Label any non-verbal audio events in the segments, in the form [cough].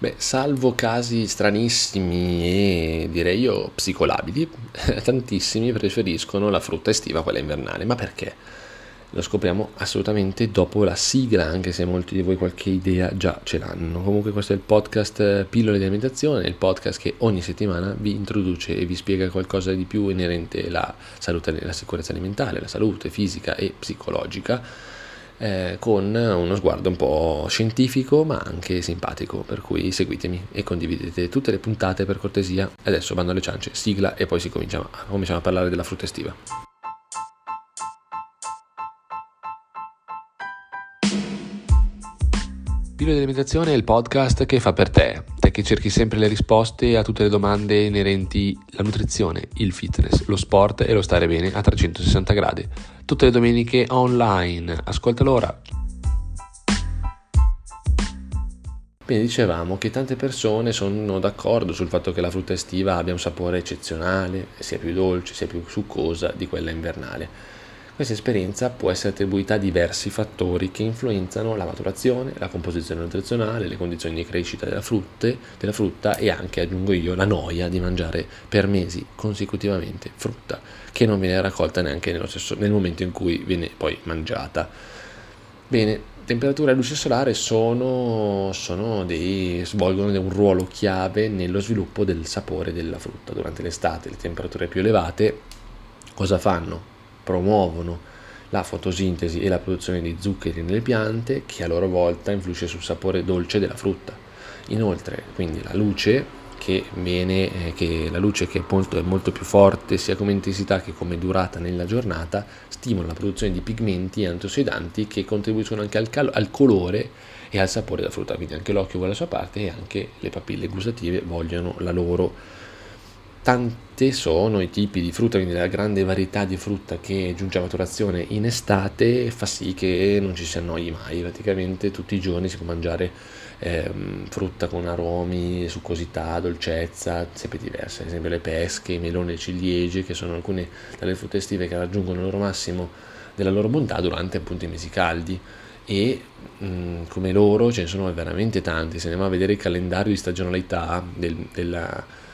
Beh, salvo casi stranissimi e direi io psicolabili, [laughs] tantissimi preferiscono la frutta estiva a quella invernale. Ma perché? Lo scopriamo assolutamente dopo la sigla, anche se molti di voi qualche idea già ce l'hanno. Comunque questo è il podcast Pillole di alimentazione, il podcast che ogni settimana vi introduce e vi spiega qualcosa di più inerente alla salute, alla sicurezza alimentare, la salute fisica e psicologica eh, con uno sguardo un po' scientifico ma anche simpatico, per cui seguitemi e condividete tutte le puntate per cortesia. Adesso vanno alle ciance, sigla e poi si comincia, cominciamo a parlare della frutta estiva. Pilo di alimentazione è il podcast che fa per te che cerchi sempre le risposte a tutte le domande inerenti alla nutrizione, il fitness, lo sport e lo stare bene a 360 gradi. Tutte le domeniche online. Ascoltalo ora. Bene, dicevamo che tante persone sono d'accordo sul fatto che la frutta estiva abbia un sapore eccezionale, sia più dolce, sia più succosa di quella invernale. Questa esperienza può essere attribuita a diversi fattori che influenzano la maturazione, la composizione nutrizionale, le condizioni di crescita della, frutte, della frutta e anche, aggiungo io, la noia di mangiare per mesi consecutivamente frutta che non viene raccolta neanche stesso, nel momento in cui viene poi mangiata. Bene, temperatura e luce solare sono, sono dei, svolgono un ruolo chiave nello sviluppo del sapore della frutta. Durante l'estate le temperature più elevate cosa fanno? Promuovono la fotosintesi e la produzione di zuccheri nelle piante che a loro volta influisce sul sapore dolce della frutta. Inoltre, quindi la luce che viene eh, che la luce che appunto è molto più forte sia come intensità che come durata nella giornata stimola la produzione di pigmenti e antiossidanti che contribuiscono anche al, cal- al colore e al sapore della frutta, quindi anche l'occhio vuole la sua parte e anche le papille gustative vogliono la loro Tante sono i tipi di frutta, quindi la grande varietà di frutta che giunge a maturazione in estate fa sì che non ci si annoi mai, praticamente tutti i giorni si può mangiare eh, frutta con aromi, succosità, dolcezza, sempre diverse, ad esempio le pesche, i meloni, le ciliegie, che sono alcune delle frutte estive che raggiungono il loro massimo della loro bontà durante appunto i mesi caldi. E mh, mm, come loro ce ne sono veramente tanti, se andiamo a vedere il calendario di stagionalità del, della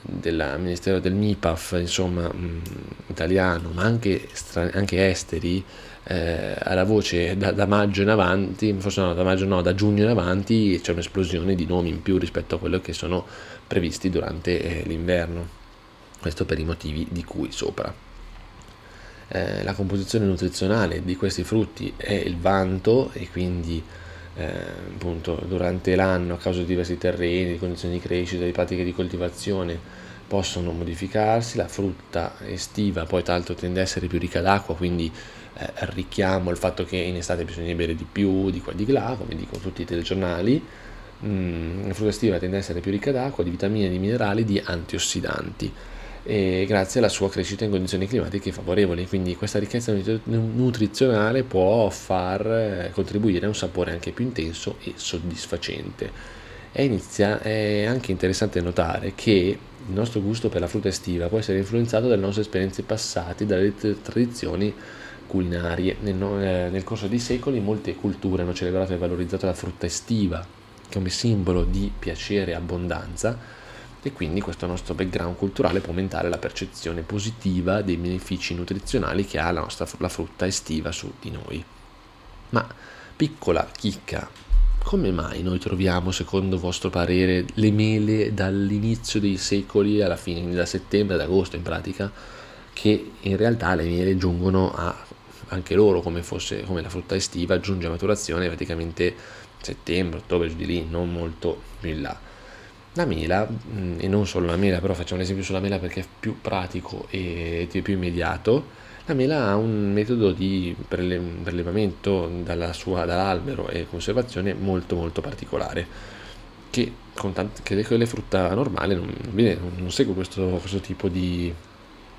del Ministero del MIPAF, insomma, mh, mm, italiano, ma anche, anche esteri, eh, alla voce da, da, maggio in avanti, forse no, da maggio no, da giugno in avanti c'è un'esplosione di nomi in più rispetto a quello che sono previsti durante eh, l'inverno. Questo per i motivi di cui sopra. Eh, la composizione nutrizionale di questi frutti è il vanto e quindi eh, appunto durante l'anno a causa di diversi terreni, di condizioni di crescita, di pratiche di coltivazione possono modificarsi, la frutta estiva poi tra l'altro tende ad essere più ricca d'acqua, quindi eh, arricchiamo il fatto che in estate bisogna bere di più di qua di là, come dicono tutti i telegiornali, mm, la frutta estiva tende ad essere più ricca d'acqua, di vitamine, di minerali, di antiossidanti. e grazie alla sua crescita in condizioni climatiche favorevoli. Quindi questa ricchezza nutrizionale può far eh, contribuire a un sapore anche più intenso e soddisfacente. E inizia, è anche interessante notare che il nostro gusto per la frutta estiva può essere influenzato dalle nostre esperienze passate, dalle tradizioni culinarie. Nel, eh, nel corso dei secoli molte culture hanno celebrato e valorizzato la frutta estiva come simbolo di piacere e abbondanza e quindi questo nostro background culturale può aumentare la percezione positiva dei benefici nutrizionali che ha la nostra la frutta estiva su di noi. Ma piccola chicca, come mai noi troviamo, secondo vostro parere, le mele dall'inizio dei secoli alla fine, da settembre ad agosto in pratica, che in realtà le mele giungono a anche loro come, fosse, come la frutta estiva giunge a maturazione praticamente settembre, ottobre, giù di lì, non molto più in là. La mela, mm, e non solo la mela, però facciamo un esempio sulla mela perché è più pratico e più immediato, la mela ha un metodo di prelevamento dall'albero e conservazione molto molto particolare, che con tante, che le frutta normale non, non, non segue questo, questo tipo di,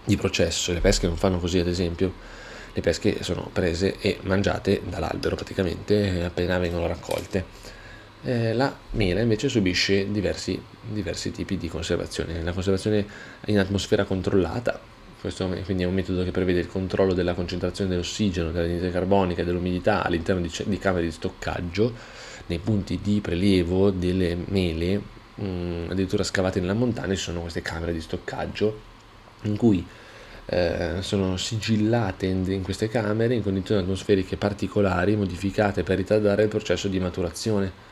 di processo, le pesche non fanno così ad esempio, le pesche sono prese e mangiate dall'albero praticamente appena vengono raccolte eh, la mela invece subisce diversi, diversi tipi di conservazione. La conservazione in atmosfera controllata questo quindi è un metodo che prevede il controllo della concentrazione dell'ossigeno, dell'anidride carbonica e dell'umidità all'interno di, di camere di stoccaggio nei punti di prelievo delle mele, mh, mm, addirittura scavate nella montagna, ci sono queste camere di stoccaggio in cui eh, sono sigillate in, in, queste camere in condizioni atmosferiche particolari modificate per ritardare il processo di maturazione.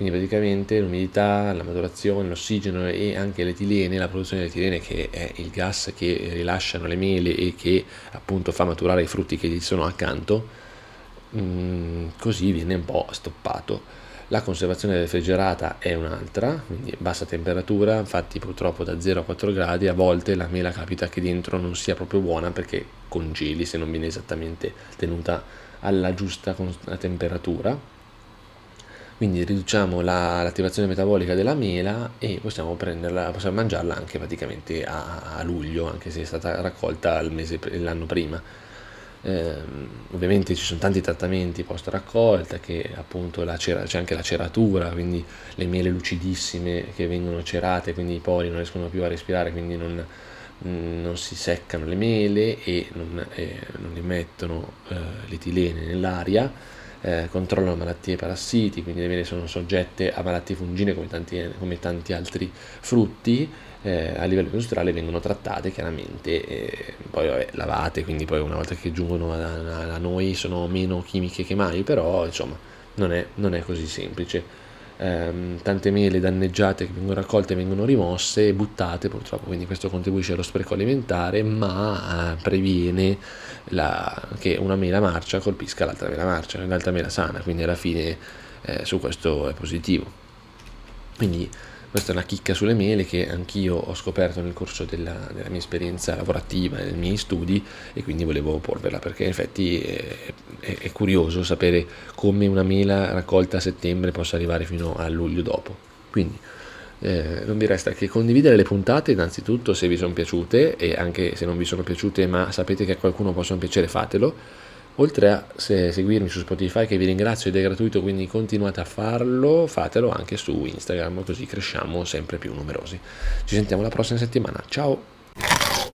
Quindi praticamente l'umidità, la maturazione, l'ossigeno e anche l'etilene, la produzione dell'etilene che è il gas che rilasciano le mele e che appunto fa maturare i frutti che gli sono accanto, mm, così viene un po' stoppato. La conservazione refrigerata è un'altra, quindi bassa temperatura, infatti purtroppo da 0 a 4 gradi a volte la mela capita che dentro non sia proprio buona perché congeli se non viene esattamente tenuta alla giusta temperatura. Quindi riduciamo la, l'attivazione metabolica della mela e possiamo, prenderla, possiamo mangiarla anche praticamente a, a luglio, anche se è stata raccolta mese, l'anno prima. Eh, ovviamente ci sono tanti trattamenti post raccolta che appunto cera, c'è anche la ceratura quindi le miele lucidissime che vengono cerate quindi i pori non riescono più a respirare quindi non, non si seccano le mele e non, eh, non emettono eh, l'etilene nell'aria eh, controllano malattie e parassiti quindi le mele sono soggette a malattie fungine come tanti, come tanti altri frutti eh, a livello industriale vengono trattate chiaramente, eh, poi vabbè, lavate, quindi poi una volta che giungono a, a, noi sono meno chimiche che mai, però insomma non è, non è così semplice. Eh, tante mele danneggiate che vengono raccolte vengono rimosse e buttate purtroppo, quindi questo contribuisce allo spreco alimentare, ma eh, previene la, che una mela marcia colpisca l'altra mela marcia, l'altra mela sana, quindi alla fine eh, su questo è positivo. Quindi questa è una chicca sulle mele che anch'io ho scoperto nel corso della, della mia esperienza lavorativa e dei miei studi e quindi volevo porverla perché in effetti è, è, è curioso sapere come una mela raccolta a settembre possa arrivare fino a luglio dopo. Quindi eh, non vi resta che condividere le puntate innanzitutto se vi sono piaciute e anche se non vi sono piaciute ma sapete che a qualcuno possono piacere fatelo Oltre a seguirmi su Spotify che vi ringrazio ed è gratuito, quindi continuate a farlo, fatelo anche su Instagram, così cresciamo sempre più numerosi. Ci sentiamo la prossima settimana. Ciao!